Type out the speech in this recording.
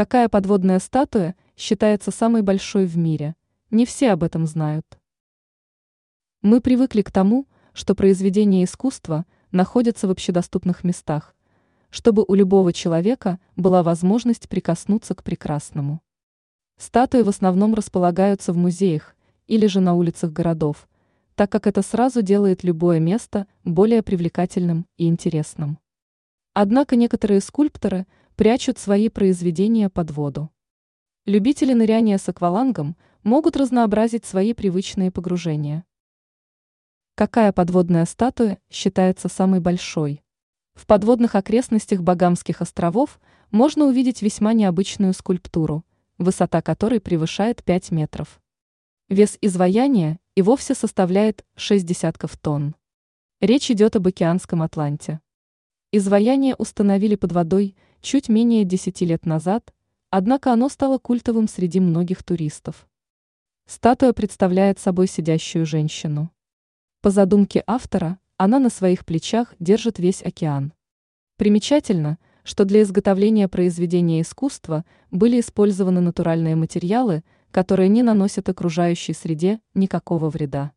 Какая подводная статуя считается самой большой в мире? Не все об этом знают. Мы привыкли к тому, что произведения искусства находятся в общедоступных местах, чтобы у любого человека была возможность прикоснуться к прекрасному. Статуи в основном располагаются в музеях или же на улицах городов, так как это сразу делает любое место более привлекательным и интересным. Однако некоторые скульпторы прячут свои произведения под воду. Любители ныряния с аквалангом могут разнообразить свои привычные погружения. Какая подводная статуя считается самой большой? В подводных окрестностях Багамских островов можно увидеть весьма необычную скульптуру, высота которой превышает 5 метров. Вес изваяния и вовсе составляет 6 десятков тонн. Речь идет об океанском Атланте. Изваяние установили под водой чуть менее 10 лет назад, однако оно стало культовым среди многих туристов. Статуя представляет собой сидящую женщину. По задумке автора, она на своих плечах держит весь океан. Примечательно, что для изготовления произведения искусства были использованы натуральные материалы, которые не наносят окружающей среде никакого вреда.